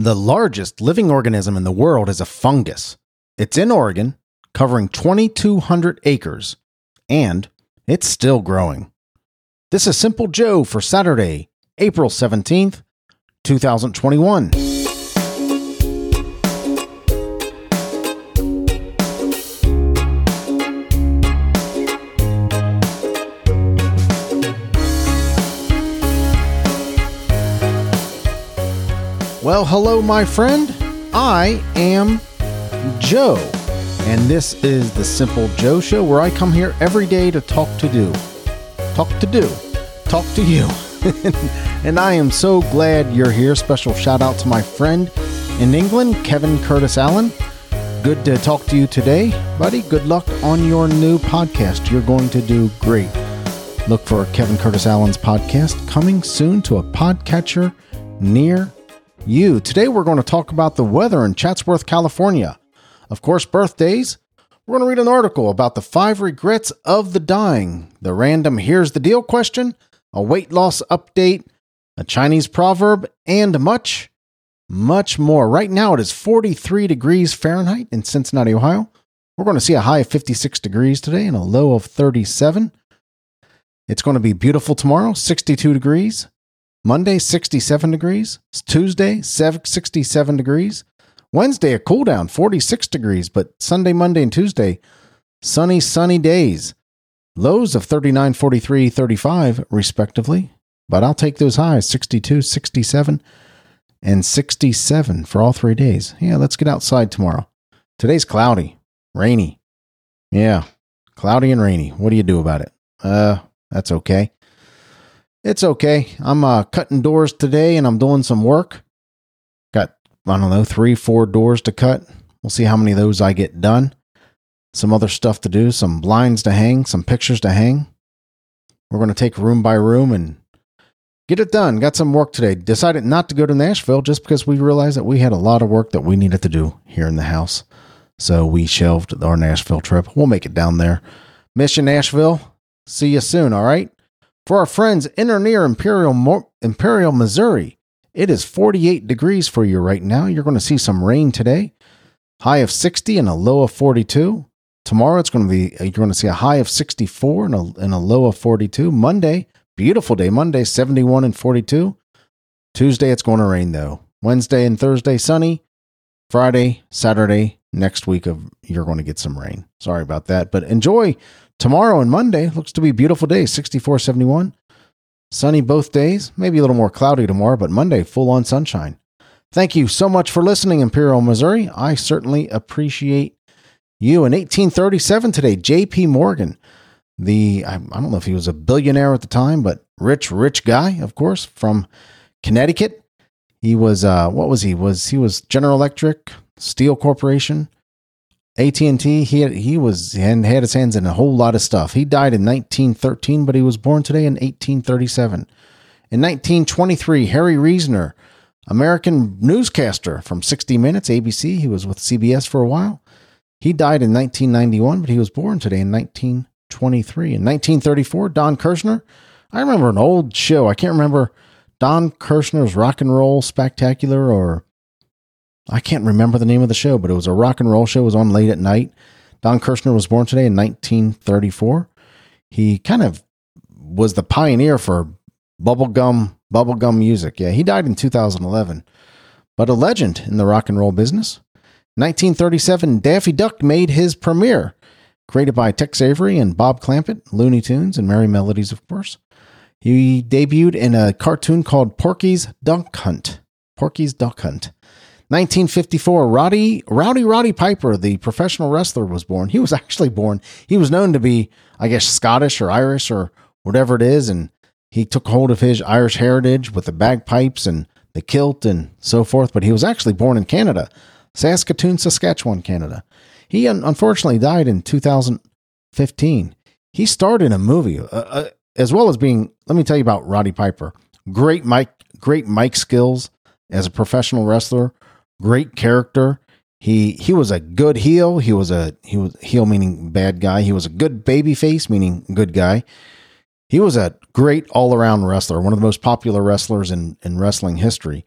The largest living organism in the world is a fungus. It's in Oregon, covering 2,200 acres, and it's still growing. This is Simple Joe for Saturday, April 17th, 2021. Well, hello, my friend. I am Joe, and this is the Simple Joe Show where I come here every day to talk to do. Talk to do. Talk to you. and I am so glad you're here. Special shout out to my friend in England, Kevin Curtis Allen. Good to talk to you today, buddy. Good luck on your new podcast. You're going to do great. Look for Kevin Curtis Allen's podcast coming soon to a podcatcher near you. Today, we're going to talk about the weather in Chatsworth, California. Of course, birthdays. We're going to read an article about the five regrets of the dying, the random here's the deal question, a weight loss update, a Chinese proverb, and much, much more. Right now, it is 43 degrees Fahrenheit in Cincinnati, Ohio. We're going to see a high of 56 degrees today and a low of 37. It's going to be beautiful tomorrow, 62 degrees. Monday, 67 degrees. Tuesday, 67 degrees. Wednesday, a cool down, 46 degrees. But Sunday, Monday, and Tuesday, sunny, sunny days. Lows of 39, 43, 35, respectively. But I'll take those highs 62, 67, and 67 for all three days. Yeah, let's get outside tomorrow. Today's cloudy, rainy. Yeah, cloudy and rainy. What do you do about it? Uh, that's okay. It's okay. I'm uh, cutting doors today and I'm doing some work. Got, I don't know, three, four doors to cut. We'll see how many of those I get done. Some other stuff to do, some blinds to hang, some pictures to hang. We're going to take room by room and get it done. Got some work today. Decided not to go to Nashville just because we realized that we had a lot of work that we needed to do here in the house. So we shelved our Nashville trip. We'll make it down there. Mission Nashville. See you soon, all right? For our friends in or near Imperial, Mo- Imperial, Missouri, it is 48 degrees for you right now. You're going to see some rain today. High of 60 and a low of 42. Tomorrow it's going to be you're going to see a high of 64 and a, and a low of 42. Monday, beautiful day. Monday 71 and 42. Tuesday it's going to rain though. Wednesday and Thursday sunny. Friday, Saturday, next week of you're going to get some rain. Sorry about that, but enjoy Tomorrow and Monday looks to be beautiful day, 64 71. Sunny both days, maybe a little more cloudy tomorrow, but Monday, full on sunshine. Thank you so much for listening, Imperial, Missouri. I certainly appreciate you. In 1837 today, J.P. Morgan, the, I, I don't know if he was a billionaire at the time, but rich, rich guy, of course, from Connecticut. He was, uh, what was he? Was he was General Electric, Steel Corporation, AT and T. He had, he was and had his hands in a whole lot of stuff. He died in 1913, but he was born today in 1837. In 1923, Harry Reasoner, American newscaster from 60 Minutes, ABC. He was with CBS for a while. He died in 1991, but he was born today in 1923. In 1934, Don Kirshner. I remember an old show. I can't remember Don Kirshner's Rock and Roll Spectacular or I can't remember the name of the show, but it was a rock and roll show. It was on late at night. Don Kirshner was born today in 1934. He kind of was the pioneer for bubblegum bubblegum music. Yeah, he died in 2011, but a legend in the rock and roll business. 1937, Daffy Duck made his premiere, created by Tex Avery and Bob Clampett, Looney Tunes and Merrie Melodies, of course. He debuted in a cartoon called Porky's Duck Hunt. Porky's Duck Hunt. 1954, Roddy, Rowdy Roddy Piper, the professional wrestler, was born. He was actually born, he was known to be, I guess, Scottish or Irish or whatever it is. And he took hold of his Irish heritage with the bagpipes and the kilt and so forth. But he was actually born in Canada, Saskatoon, Saskatchewan, Canada. He unfortunately died in 2015. He starred in a movie, uh, uh, as well as being, let me tell you about Roddy Piper. Great mic, great mic skills as a professional wrestler great character. He he was a good heel. He was a he was heel meaning bad guy. He was a good baby face meaning good guy. He was a great all around wrestler, one of the most popular wrestlers in, in wrestling history.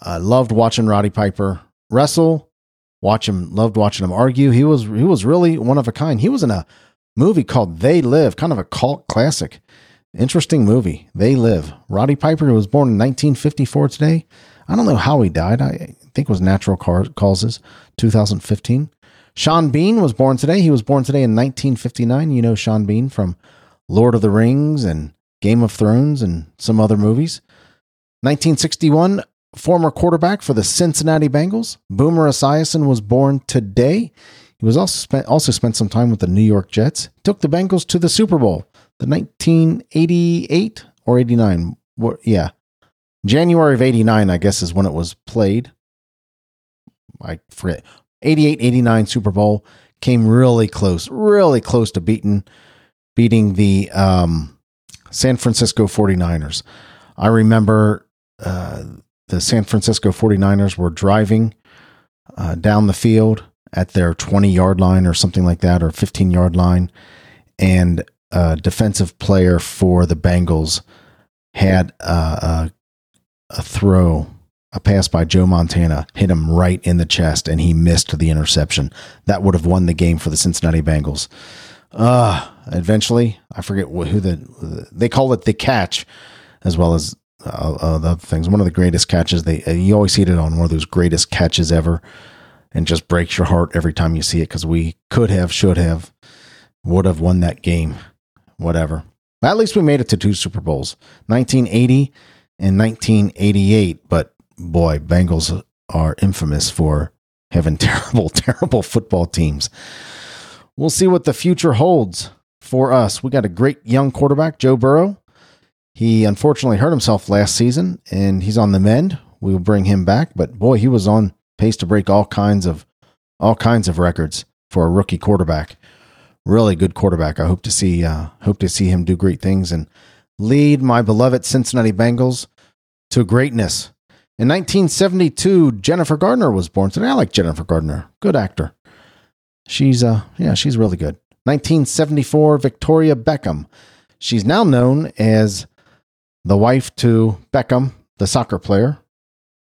I loved watching Roddy Piper wrestle. Watch him, loved watching him argue. He was he was really one of a kind. He was in a movie called They Live, kind of a cult classic. Interesting movie. They Live. Roddy Piper was born in 1954 today. I don't know how he died. I think it was natural causes, 2015. Sean Bean was born today. He was born today in 1959. You know Sean Bean from Lord of the Rings and Game of Thrones and some other movies. 1961, former quarterback for the Cincinnati Bengals. Boomer Esiason was born today. He was also spent also spent some time with the New York Jets. Took the Bengals to the Super Bowl, the 1988 or 89. Yeah, January of 89, I guess, is when it was played. I forget. 88 89 Super Bowl came really close, really close to beating beating the um, San Francisco 49ers. I remember uh, the San Francisco 49ers were driving uh, down the field at their 20 yard line or something like that, or 15 yard line. And a defensive player for the Bengals had a, a throw, a pass by Joe Montana, hit him right in the chest, and he missed the interception. That would have won the game for the Cincinnati Bengals. Uh, eventually, I forget who the, they call it the catch, as well as uh, the other things. One of the greatest catches. They uh, you always see it on one of those greatest catches ever, and just breaks your heart every time you see it because we could have, should have, would have won that game. Whatever. But at least we made it to two Super Bowls, 1980 and 1988. But boy, Bengals are infamous for having terrible, terrible football teams. We'll see what the future holds for us. We got a great young quarterback, Joe Burrow. He unfortunately hurt himself last season and he's on the mend. We will bring him back, but boy, he was on pace to break all kinds of all kinds of records for a rookie quarterback. Really good quarterback. I hope to see uh, hope to see him do great things and lead my beloved Cincinnati Bengals to greatness. In 1972, Jennifer Gardner was born today. I like Jennifer Gardner. Good actor. She's uh yeah, she's really good. 1974, Victoria Beckham. She's now known as the wife to Beckham, the soccer player.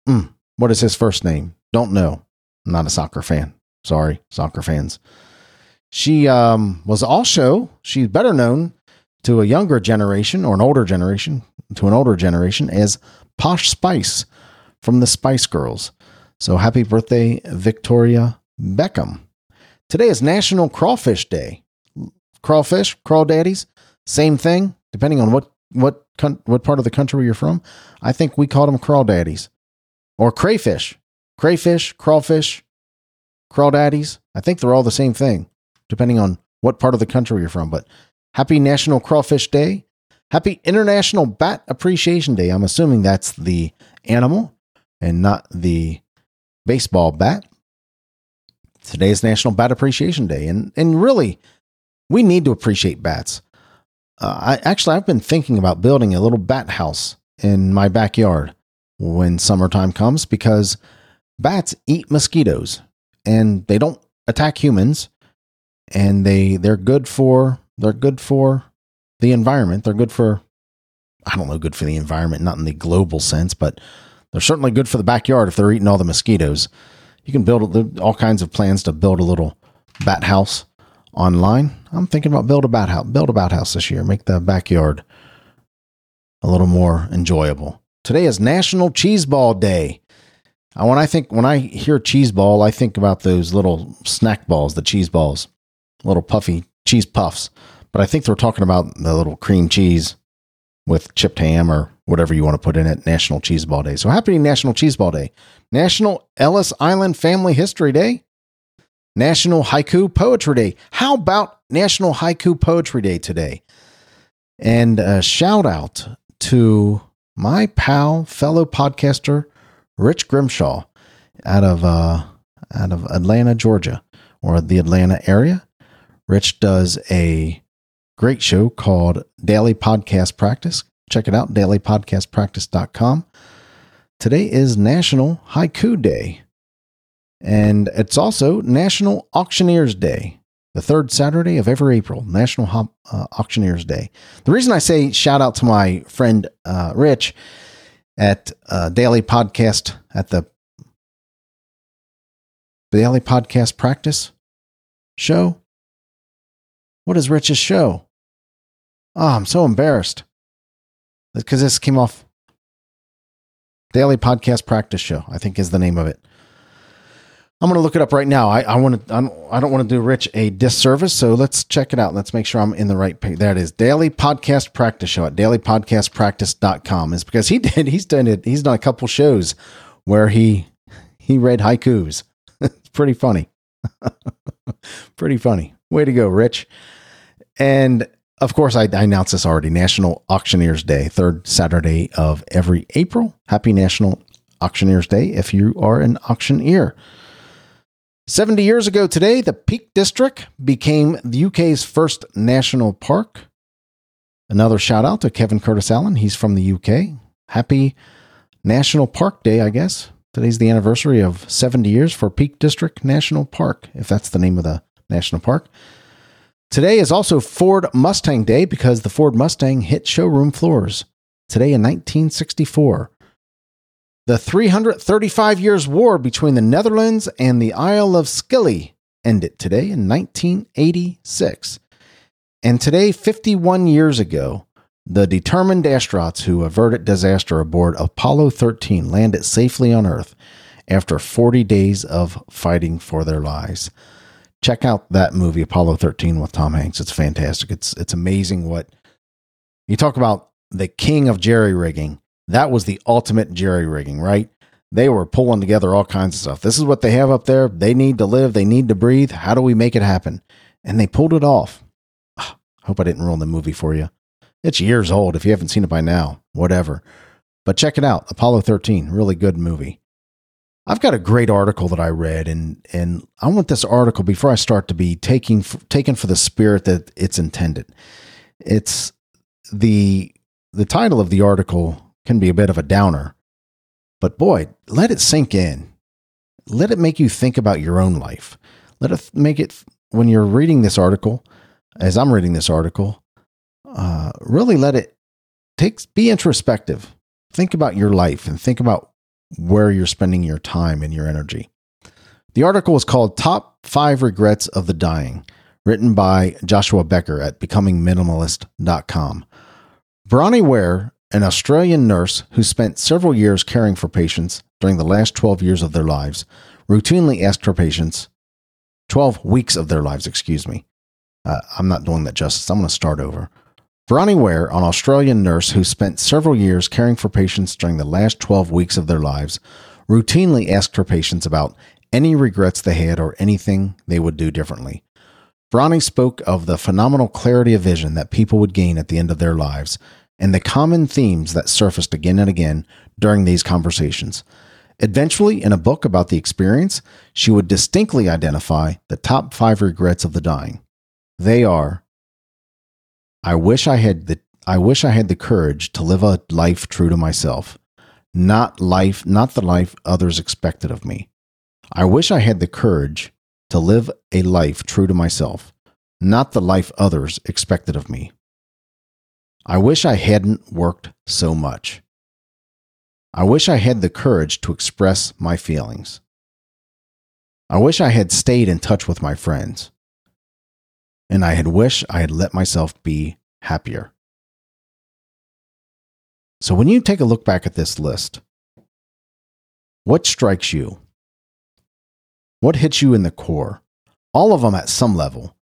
Mm, what is his first name? Don't know. I'm not a soccer fan. Sorry, soccer fans. She um, was also, she's better known to a younger generation or an older generation, to an older generation as Posh Spice from the Spice Girls. So happy birthday, Victoria Beckham. Today is National Crawfish Day. Crawfish, crawdaddies, same thing, depending on what what what part of the country you're from. I think we call them crawdaddies or crayfish, crayfish, crawfish, crawdaddies. I think they're all the same thing, depending on what part of the country you're from. But happy National Crawfish Day. Happy International Bat Appreciation Day. I'm assuming that's the animal and not the baseball bat. Today is National Bat Appreciation Day. And, and really, we need to appreciate bats. Uh, I actually I've been thinking about building a little bat house in my backyard when summertime comes because bats eat mosquitoes and they don't attack humans and they they're good for they're good for the environment. They're good for I don't know, good for the environment, not in the global sense, but they're certainly good for the backyard if they're eating all the mosquitoes. You can build all kinds of plans to build a little bat house online. I'm thinking about build a bat house, build a bat house this year, make the backyard a little more enjoyable. Today is National Cheese Ball Day. When I think when I hear cheese ball, I think about those little snack balls, the cheese balls, little puffy cheese puffs. But I think they're talking about the little cream cheese with chipped ham or whatever you want to put in it. National Cheese Ball Day. So happy National Cheese Ball Day. National Ellis Island Family History Day. National Haiku Poetry Day. How about National Haiku Poetry Day today? And a shout out to my pal, fellow podcaster, Rich Grimshaw, out of uh, out of Atlanta, Georgia, or the Atlanta area. Rich does a great show called Daily Podcast Practice. Check it out, dailypodcastpractice.com. Today is National Haiku Day. And it's also National Auctioneers Day, the third Saturday of every April, National Hop, uh, Auctioneers Day. The reason I say shout out to my friend uh, Rich at uh, Daily Podcast at the Daily Podcast Practice show? What is Rich's show? Oh, I'm so embarrassed. Because this came off Daily Podcast Practice Show, I think is the name of it. I'm going to look it up right now. I, I want to. I don't, want to do Rich a disservice, so let's check it out. Let's make sure I'm in the right page. There it is. Daily Podcast Practice Show at dailypodcastpractice.com is because he did. He's done it. He's done a couple shows where he he read haikus. it's pretty funny. pretty funny. Way to go, Rich. And of course, I, I announced this already. National Auctioneers Day, third Saturday of every April. Happy National Auctioneers Day if you are an auctioneer. 70 years ago today, the Peak District became the UK's first national park. Another shout out to Kevin Curtis Allen. He's from the UK. Happy National Park Day, I guess. Today's the anniversary of 70 years for Peak District National Park, if that's the name of the national park. Today is also Ford Mustang Day because the Ford Mustang hit showroom floors today in 1964. The 335 years war between the Netherlands and the Isle of Scilly ended today in 1986. And today, 51 years ago, the determined astronauts who averted disaster aboard Apollo 13 landed safely on Earth after 40 days of fighting for their lives. Check out that movie Apollo 13 with Tom Hanks. It's fantastic. It's it's amazing what you talk about the king of jerry rigging that was the ultimate jerry rigging, right? They were pulling together all kinds of stuff. This is what they have up there. They need to live, they need to breathe. How do we make it happen? And they pulled it off. Oh, hope I didn't ruin the movie for you. It's years old. If you haven't seen it by now, whatever. But check it out Apollo 13, really good movie. I've got a great article that I read, and and I want this article before I start to be taking taken for the spirit that it's intended. It's the the title of the article can be a bit of a downer. But boy, let it sink in. Let it make you think about your own life. Let it make it, when you're reading this article, as I'm reading this article, uh, really let it take, be introspective. Think about your life and think about where you're spending your time and your energy. The article is called Top Five Regrets of the Dying, written by Joshua Becker at becomingminimalist.com. Bronnie Ware an Australian nurse who spent several years caring for patients during the last 12 years of their lives routinely asked her patients, 12 weeks of their lives, excuse me. Uh, I'm not doing that justice. I'm going to start over. Bronnie Ware, an Australian nurse who spent several years caring for patients during the last 12 weeks of their lives, routinely asked her patients about any regrets they had or anything they would do differently. Bronnie spoke of the phenomenal clarity of vision that people would gain at the end of their lives and the common themes that surfaced again and again during these conversations. Eventually, in a book about the experience, she would distinctly identify the top five regrets of the dying. They are I wish I had the I wish I had the courage to live a life true to myself, not life not the life others expected of me. I wish I had the courage to live a life true to myself, not the life others expected of me. I wish I hadn't worked so much. I wish I had the courage to express my feelings. I wish I had stayed in touch with my friends. And I had wished I had let myself be happier. So when you take a look back at this list, what strikes you? What hits you in the core? All of them at some level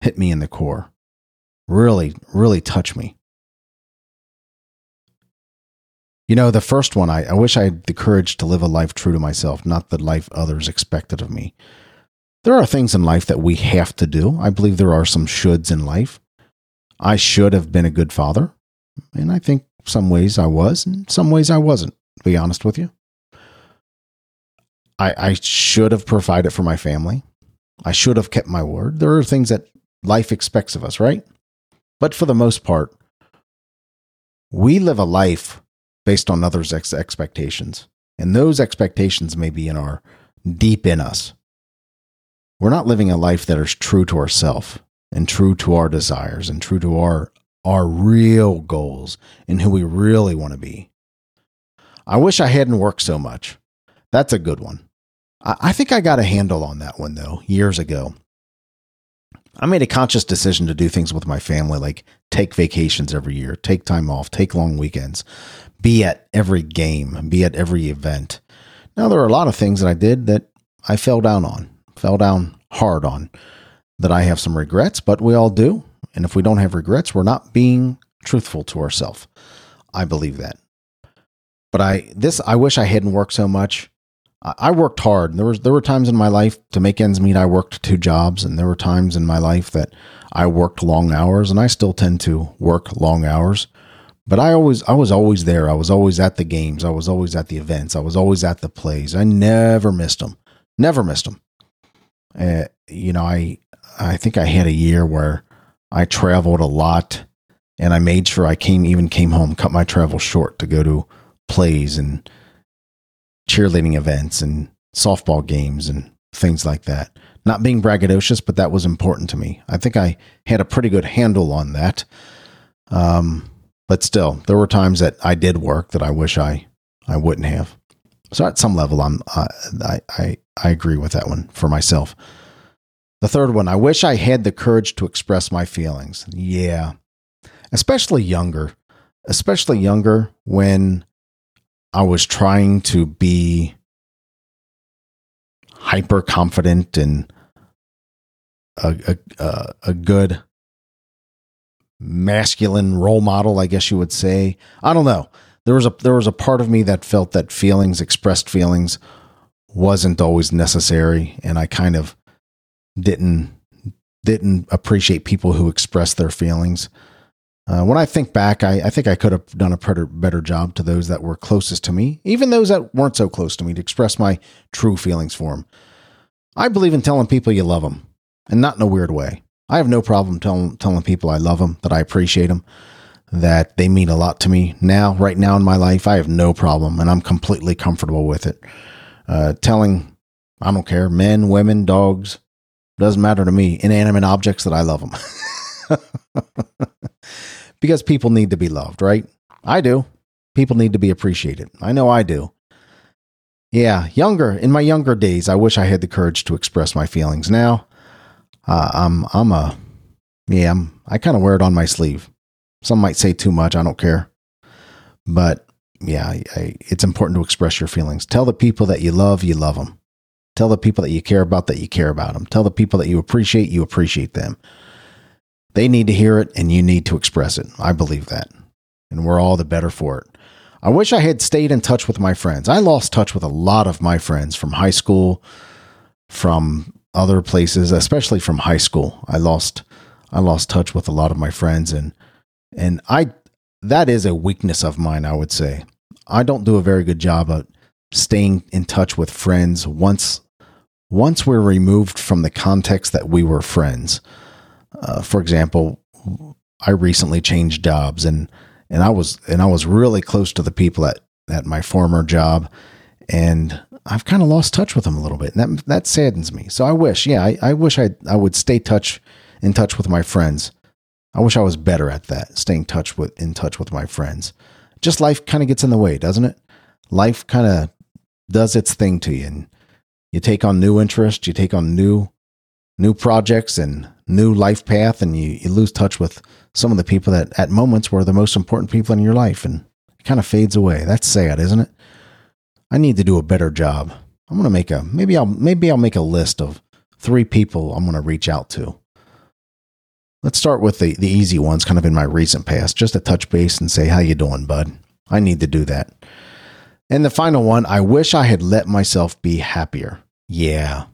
hit me in the core really, really touch me. You know, the first one, I, I wish I had the courage to live a life true to myself, not the life others expected of me. There are things in life that we have to do. I believe there are some shoulds in life. I should have been a good father. And I think some ways I was, and some ways I wasn't, to be honest with you. I, I should have provided for my family. I should have kept my word. There are things that life expects of us, right? But for the most part, we live a life based on others' ex- expectations. And those expectations may be in our deep in us. We're not living a life that is true to ourself and true to our desires and true to our our real goals and who we really want to be. I wish I hadn't worked so much. That's a good one. I, I think I got a handle on that one though, years ago. I made a conscious decision to do things with my family, like take vacations every year, take time off, take long weekends, be at every game, be at every event. Now, there are a lot of things that I did that I fell down on, fell down hard on, that I have some regrets, but we all do. And if we don't have regrets, we're not being truthful to ourselves. I believe that. But I this I wish I hadn't worked so much. I worked hard. There was there were times in my life to make ends meet. I worked two jobs, and there were times in my life that I worked long hours, and I still tend to work long hours. But I always I was always there. I was always at the games. I was always at the events. I was always at the plays. I never missed them. Never missed them. Uh, you know, I I think I had a year where I traveled a lot, and I made sure I came even came home, cut my travel short to go to plays and cheerleading events and softball games and things like that. Not being braggadocious, but that was important to me. I think I had a pretty good handle on that. Um, but still, there were times that I did work that I wish I I wouldn't have. So at some level, I'm I I I agree with that one for myself. The third one, I wish I had the courage to express my feelings. Yeah, especially younger, especially younger when I was trying to be hyper confident and a, a, a good masculine role model, I guess you would say. I don't know. There was a there was a part of me that felt that feelings, expressed feelings, wasn't always necessary, and I kind of didn't didn't appreciate people who expressed their feelings. Uh, when I think back, I, I, think I could have done a better, better job to those that were closest to me, even those that weren't so close to me, to express my true feelings for them. I believe in telling people you love them, and not in a weird way. I have no problem telling telling people I love them, that I appreciate them, that they mean a lot to me. Now, right now in my life, I have no problem, and I'm completely comfortable with it. Uh, telling, I don't care, men, women, dogs, doesn't matter to me, inanimate objects that I love them. because people need to be loved, right? I do. People need to be appreciated. I know I do. Yeah, younger in my younger days, I wish I had the courage to express my feelings. Now, uh, I'm I'm a yeah, I'm, I kind of wear it on my sleeve. Some might say too much. I don't care, but yeah, I, I, it's important to express your feelings. Tell the people that you love, you love them. Tell the people that you care about that you care about them. Tell the people that you appreciate, you appreciate them. They need to hear it and you need to express it. I believe that. And we're all the better for it. I wish I had stayed in touch with my friends. I lost touch with a lot of my friends from high school, from other places, especially from high school. I lost I lost touch with a lot of my friends and and I that is a weakness of mine, I would say. I don't do a very good job of staying in touch with friends once once we're removed from the context that we were friends. Uh, for example, I recently changed jobs and and I was and I was really close to the people at at my former job, and I've kind of lost touch with them a little bit, and that that saddens me. So I wish, yeah, I, I wish I I would stay touch in touch with my friends. I wish I was better at that, staying touch with in touch with my friends. Just life kind of gets in the way, doesn't it? Life kind of does its thing to you, and you take on new interests, you take on new new projects and new life path and you, you lose touch with some of the people that at moments were the most important people in your life and it kind of fades away. That's sad, isn't it? I need to do a better job. I'm to make a maybe I'll maybe I'll make a list of three people I'm to reach out to. Let's start with the the easy ones kind of in my recent past, just a touch base and say how you doing, bud? I need to do that. And the final one, I wish I had let myself be happier. Yeah,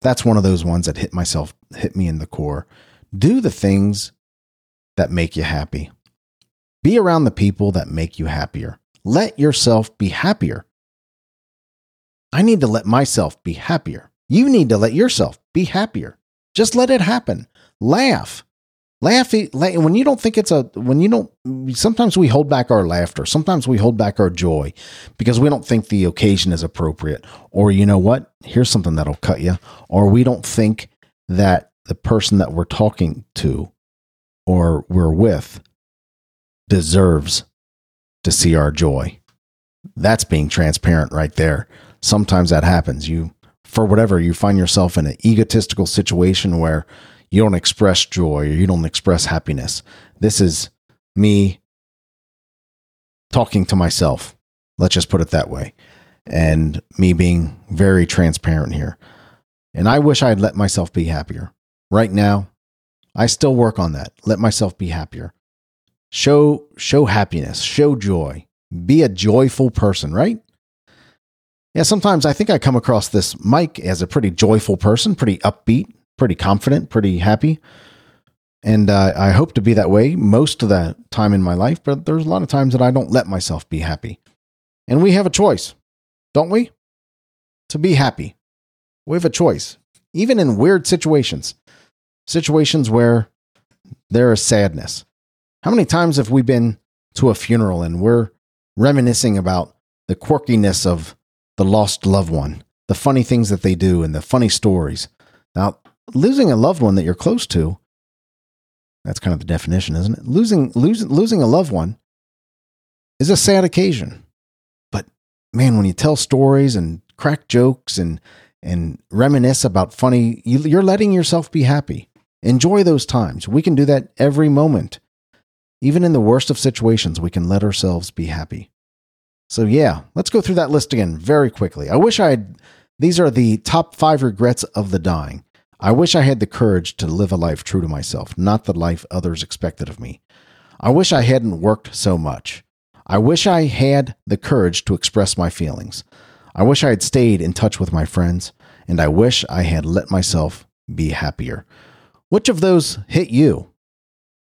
that's one of those ones that hit myself, hit me in the core. Do the things that make you happy. Be around the people that make you happier. Let yourself be happier. I need to let myself be happier. You need to let yourself be happier. Just let it happen. Laugh. Laugh when you don't think it's a when you don't sometimes we hold back our laughter. Sometimes we hold back our joy because we don't think the occasion is appropriate. Or you know what? Here's something that'll cut you. Or we don't think that the person that we're talking to or we're with deserves to see our joy. That's being transparent right there. Sometimes that happens. You, for whatever, you find yourself in an egotistical situation where you don't express joy or you don't express happiness. This is me talking to myself. Let's just put it that way. And me being very transparent here. And I wish I had let myself be happier. Right now, I still work on that. Let myself be happier. Show show happiness, show joy. Be a joyful person, right? Yeah, sometimes I think I come across this Mike as a pretty joyful person, pretty upbeat, pretty confident, pretty happy. And uh, I hope to be that way most of the time in my life, but there's a lot of times that I don't let myself be happy. And we have a choice, don't we? To be happy. We have a choice, even in weird situations, situations where there is sadness. How many times have we been to a funeral and we're reminiscing about the quirkiness of the lost loved one, the funny things that they do, and the funny stories? Now, losing a loved one that you're close to, that's kind of the definition, isn't it? Losing, losing, losing a loved one is a sad occasion. But man, when you tell stories and crack jokes and and reminisce about funny, you're letting yourself be happy. Enjoy those times. We can do that every moment. Even in the worst of situations, we can let ourselves be happy. So, yeah, let's go through that list again very quickly. I wish I had, these are the top five regrets of the dying. I wish I had the courage to live a life true to myself, not the life others expected of me. I wish I hadn't worked so much. I wish I had the courage to express my feelings. I wish I had stayed in touch with my friends, and I wish I had let myself be happier. Which of those hit you?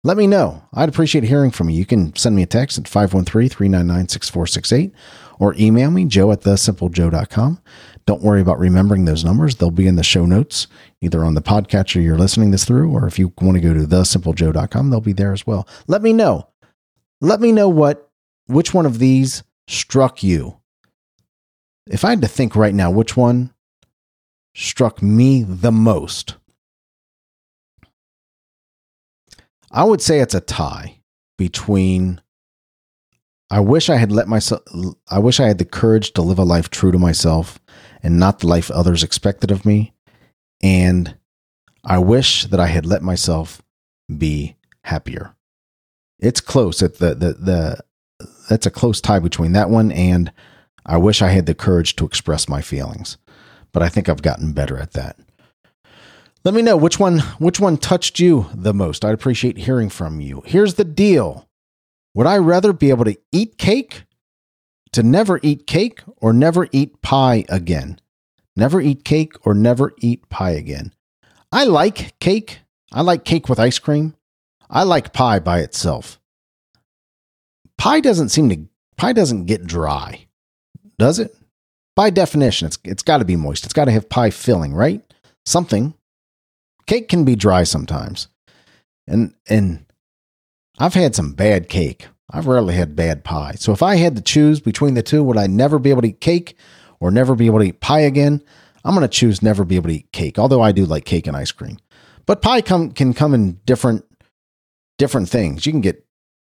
Let me know. I'd appreciate hearing from you. You can send me a text at 513 399 6468 or email me, joe at thesimplejoe.com. Don't worry about remembering those numbers. They'll be in the show notes, either on the podcatcher you're listening this through, or if you want to go to thesimplejoe.com, they'll be there as well. Let me know. Let me know what which one of these struck you if I had to think right now, which one struck me the most? I would say it's a tie between I wish I had let myself I wish I had the courage to live a life true to myself and not the life others expected of me and I wish that I had let myself be happier. It's close. It, the the the that's a close tie between that one and I wish I had the courage to express my feelings, but I think I've gotten better at that. Let me know which one which one touched you the most. I'd appreciate hearing from you. Here's the deal. Would I rather be able to eat cake to never eat cake or never eat pie again? Never eat cake or never eat pie again. I like cake. I like cake with ice cream. I like pie by itself. Pie doesn't seem to pie doesn't get dry does it? By definition, it's it's got to be moist. It's got to have pie filling, right? Something. Cake can be dry sometimes. And and I've had some bad cake. I've rarely had bad pie. So if I had to choose between the two, would I never be able to eat cake or never be able to eat pie again? I'm going to choose never be able to eat cake, although I do like cake and ice cream. But pie come, can come in different different things. You can get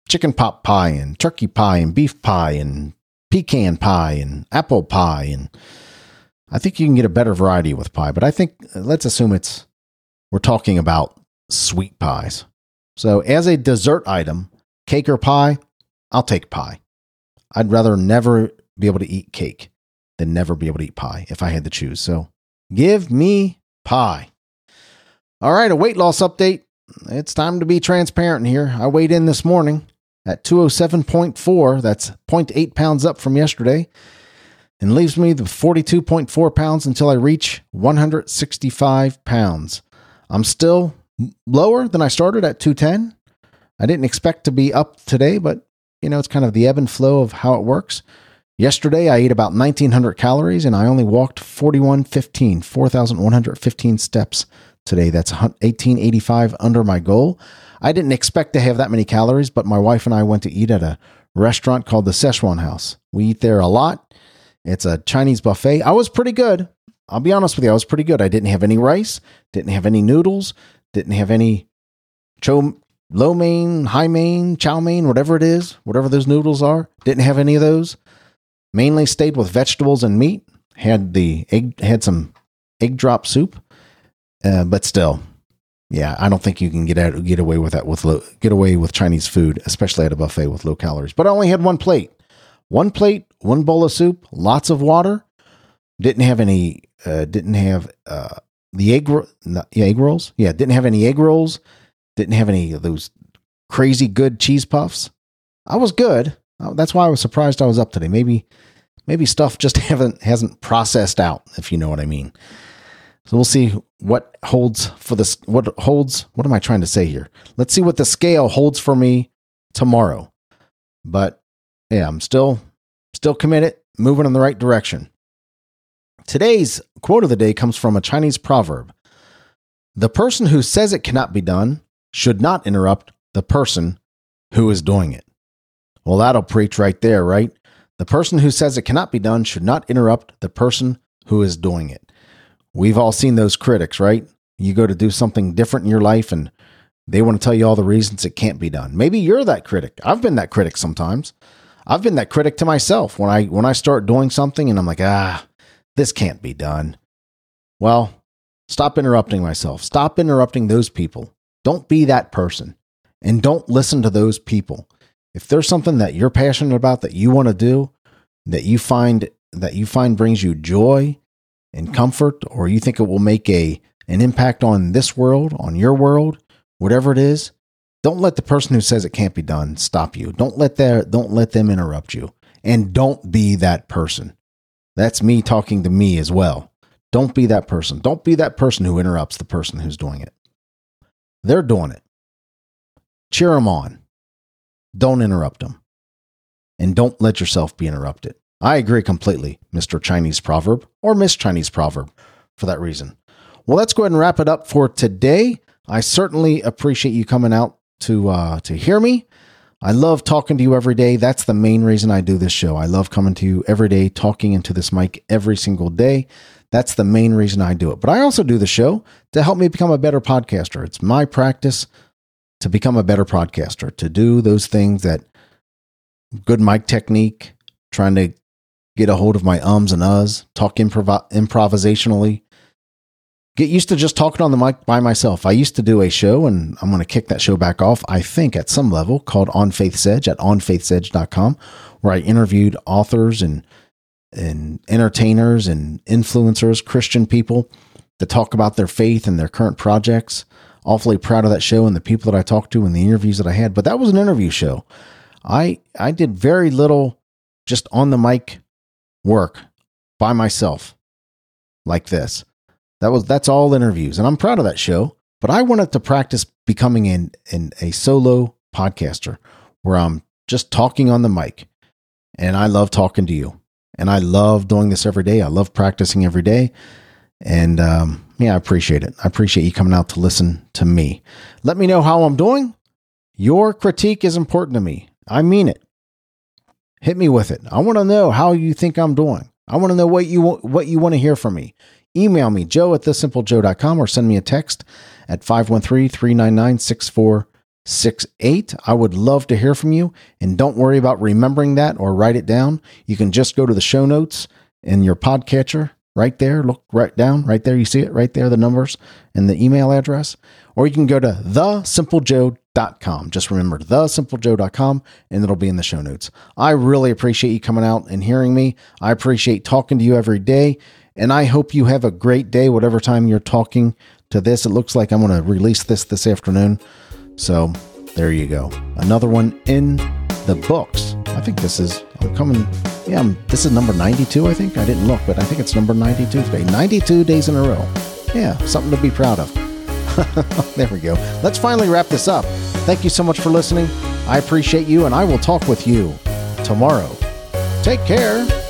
chicken pot pie and turkey pie and beef pie and pecan pie and apple pie and I think you can get a better variety with pie, but I think let's assume it's we're talking about sweet pies. So as a dessert item, cake or pie, I'll take pie. I'd rather never be able to eat cake than never be able to eat pie if I had to choose. So give me pie. All right, a weight loss update. It's time to be transparent here. I weighed in this morning at 207.4. That's 0.8 pounds up from yesterday and leaves me the 42.4 pounds until I reach 165 pounds. I'm still lower than I started at 210. I didn't expect to be up today, but you know, it's kind of the ebb and flow of how it works. Yesterday, I ate about 1900 calories and I only walked 4115, 4115 steps today. That's 1885 under my goal. I didn't expect to have that many calories, but my wife and I went to eat at a restaurant called the Szechuan House. We eat there a lot. It's a Chinese buffet. I was pretty good. I'll be honest with you, I was pretty good. I didn't have any rice, didn't have any noodles, didn't have any cho low mein, high mein, chow mein, whatever it is, whatever those noodles are. Didn't have any of those. Mainly stayed with vegetables and meat. Had the egg, had some egg drop soup, uh, but still, yeah, I don't think you can get out get away with that with low, get away with Chinese food, especially at a buffet with low calories. But I only had one plate, one plate, one bowl of soup, lots of water. Didn't have any. Uh, didn't have uh, the egg yeah, egg rolls. Yeah, didn't have any egg rolls. Didn't have any of those crazy good cheese puffs. I was good. Uh, that's why I was surprised I was up today. Maybe maybe stuff just haven't hasn't processed out, if you know what I mean. So we'll see what holds for this. What holds? What am I trying to say here? Let's see what the scale holds for me tomorrow. But yeah, I'm still still committed, moving in the right direction. Today's quote of the day comes from a Chinese proverb. The person who says it cannot be done should not interrupt the person who is doing it. Well, that'll preach right there, right? The person who says it cannot be done should not interrupt the person who is doing it. We've all seen those critics, right? You go to do something different in your life and they want to tell you all the reasons it can't be done. Maybe you're that critic. I've been that critic sometimes. I've been that critic to myself when I when I start doing something and I'm like, "Ah, this can't be done." Well, stop interrupting myself. Stop interrupting those people. Don't be that person. And don't listen to those people. If there's something that you're passionate about that you want to do, that you find that you find brings you joy and comfort, or you think it will make a an impact on this world, on your world, whatever it is, don't let the person who says it can't be done stop you. Don't let their don't let them interrupt you. And don't be that person. That's me talking to me as well. Don't be that person. Don't be that person who interrupts the person who's doing it. They're doing it. Cheer them on. Don't interrupt them. And don't let yourself be interrupted. I agree completely, Mr. Chinese Proverb, or Miss Chinese Proverb, for that reason. Well, let's go ahead and wrap it up for today. I certainly appreciate you coming out to uh, to hear me. I love talking to you every day. That's the main reason I do this show. I love coming to you every day, talking into this mic every single day. That's the main reason I do it. But I also do the show to help me become a better podcaster. It's my practice to become a better podcaster, to do those things that good mic technique, trying to get a hold of my ums and uhs, talk improv- improvisationally, get used to just talking on the mic by myself. I used to do a show, and I'm going to kick that show back off, I think, at some level, called On Faith's Edge at onfaithsedge.com, where I interviewed authors and and entertainers and influencers, Christian people, to talk about their faith and their current projects. Awfully proud of that show and the people that I talked to and the interviews that I had. But that was an interview show. I I did very little just on the mic work by myself like this. That was that's all interviews, and I'm proud of that show. But I wanted to practice becoming in in a solo podcaster where I'm just talking on the mic, and I love talking to you, and I love doing this every day. I love practicing every day, and um, yeah, I appreciate it. I appreciate you coming out to listen to me. Let me know how I'm doing. Your critique is important to me. I mean it. Hit me with it. I want to know how you think I'm doing. I want to know what you what you want to hear from me. Email me, joe at thesimplejoe.com or send me a text at 513 399 6468. I would love to hear from you. And don't worry about remembering that or write it down. You can just go to the show notes in your podcatcher right there. Look right down, right there. You see it right there, the numbers and the email address. Or you can go to thesimplejoe.com. Just remember thesimplejoe.com and it'll be in the show notes. I really appreciate you coming out and hearing me. I appreciate talking to you every day. And I hope you have a great day, whatever time you're talking to this. It looks like I'm going to release this this afternoon. So there you go. Another one in the books. I think this is, I'm coming, yeah, I'm, this is number 92, I think. I didn't look, but I think it's number 92 today. 92 days in a row. Yeah, something to be proud of. there we go. Let's finally wrap this up. Thank you so much for listening. I appreciate you, and I will talk with you tomorrow. Take care.